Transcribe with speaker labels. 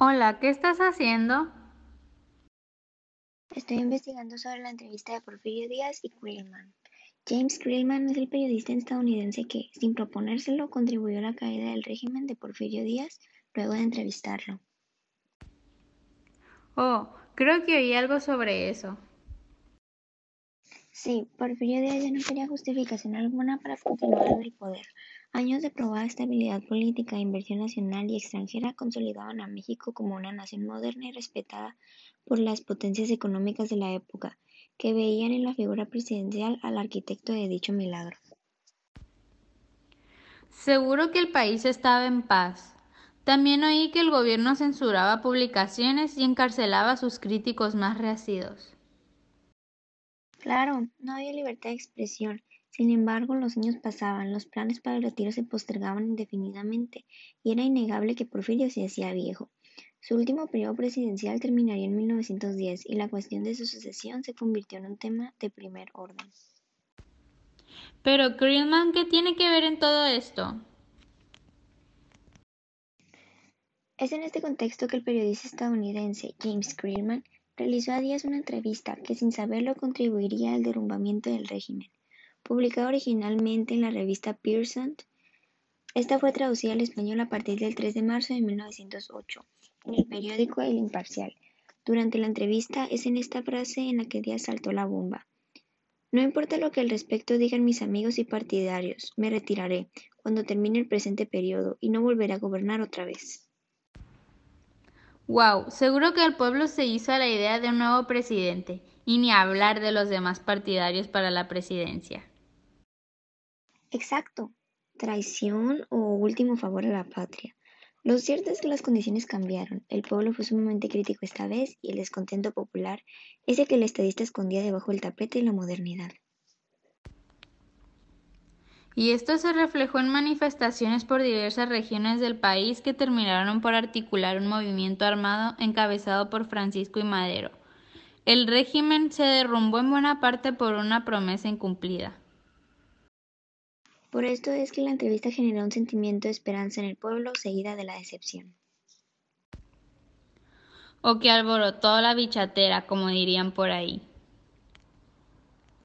Speaker 1: Hola, ¿qué estás haciendo?
Speaker 2: Estoy investigando sobre la entrevista de Porfirio Díaz y Krillman. James Krillman es el periodista estadounidense que, sin proponérselo, contribuyó a la caída del régimen de Porfirio Díaz luego de entrevistarlo.
Speaker 1: Oh, creo que oí algo sobre eso.
Speaker 2: Sí, Porfirio Díaz ya no quería justificación alguna para continuar en el poder. Años de probada estabilidad política inversión nacional y extranjera consolidaban a México como una nación moderna y respetada por las potencias económicas de la época, que veían en la figura presidencial al arquitecto de dicho milagro.
Speaker 1: Seguro que el país estaba en paz. También oí que el gobierno censuraba publicaciones y encarcelaba a sus críticos más reacidos.
Speaker 2: Claro, no había libertad de expresión. Sin embargo, los años pasaban, los planes para el retiro se postergaban indefinidamente, y era innegable que Porfirio se hacía viejo. Su último periodo presidencial terminaría en 1910 y la cuestión de su sucesión se convirtió en un tema de primer orden.
Speaker 1: Pero Krillman, ¿qué tiene que ver en todo esto?
Speaker 2: Es en este contexto que el periodista estadounidense James Krillman realizó a Díaz una entrevista que sin saberlo contribuiría al derrumbamiento del régimen. Publicada originalmente en la revista Pearson, esta fue traducida al español a partir del 3 de marzo de 1908 en el periódico El Imparcial. Durante la entrevista es en esta frase en la que Díaz saltó la bomba. No importa lo que al respecto digan mis amigos y partidarios, me retiraré cuando termine el presente periodo y no volveré a gobernar otra vez.
Speaker 1: Wow, seguro que el pueblo se hizo a la idea de un nuevo presidente, y ni hablar de los demás partidarios para la presidencia.
Speaker 2: Exacto, traición o último favor a la patria. Lo cierto es que las condiciones cambiaron, el pueblo fue sumamente crítico esta vez y el descontento popular es el que el estadista escondía debajo del tapete de la modernidad.
Speaker 1: Y esto se reflejó en manifestaciones por diversas regiones del país que terminaron por articular un movimiento armado encabezado por Francisco y Madero. El régimen se derrumbó en buena parte por una promesa incumplida.
Speaker 2: Por esto es que la entrevista generó un sentimiento de esperanza en el pueblo seguida de la decepción.
Speaker 1: O que alborotó la bichatera, como dirían por ahí.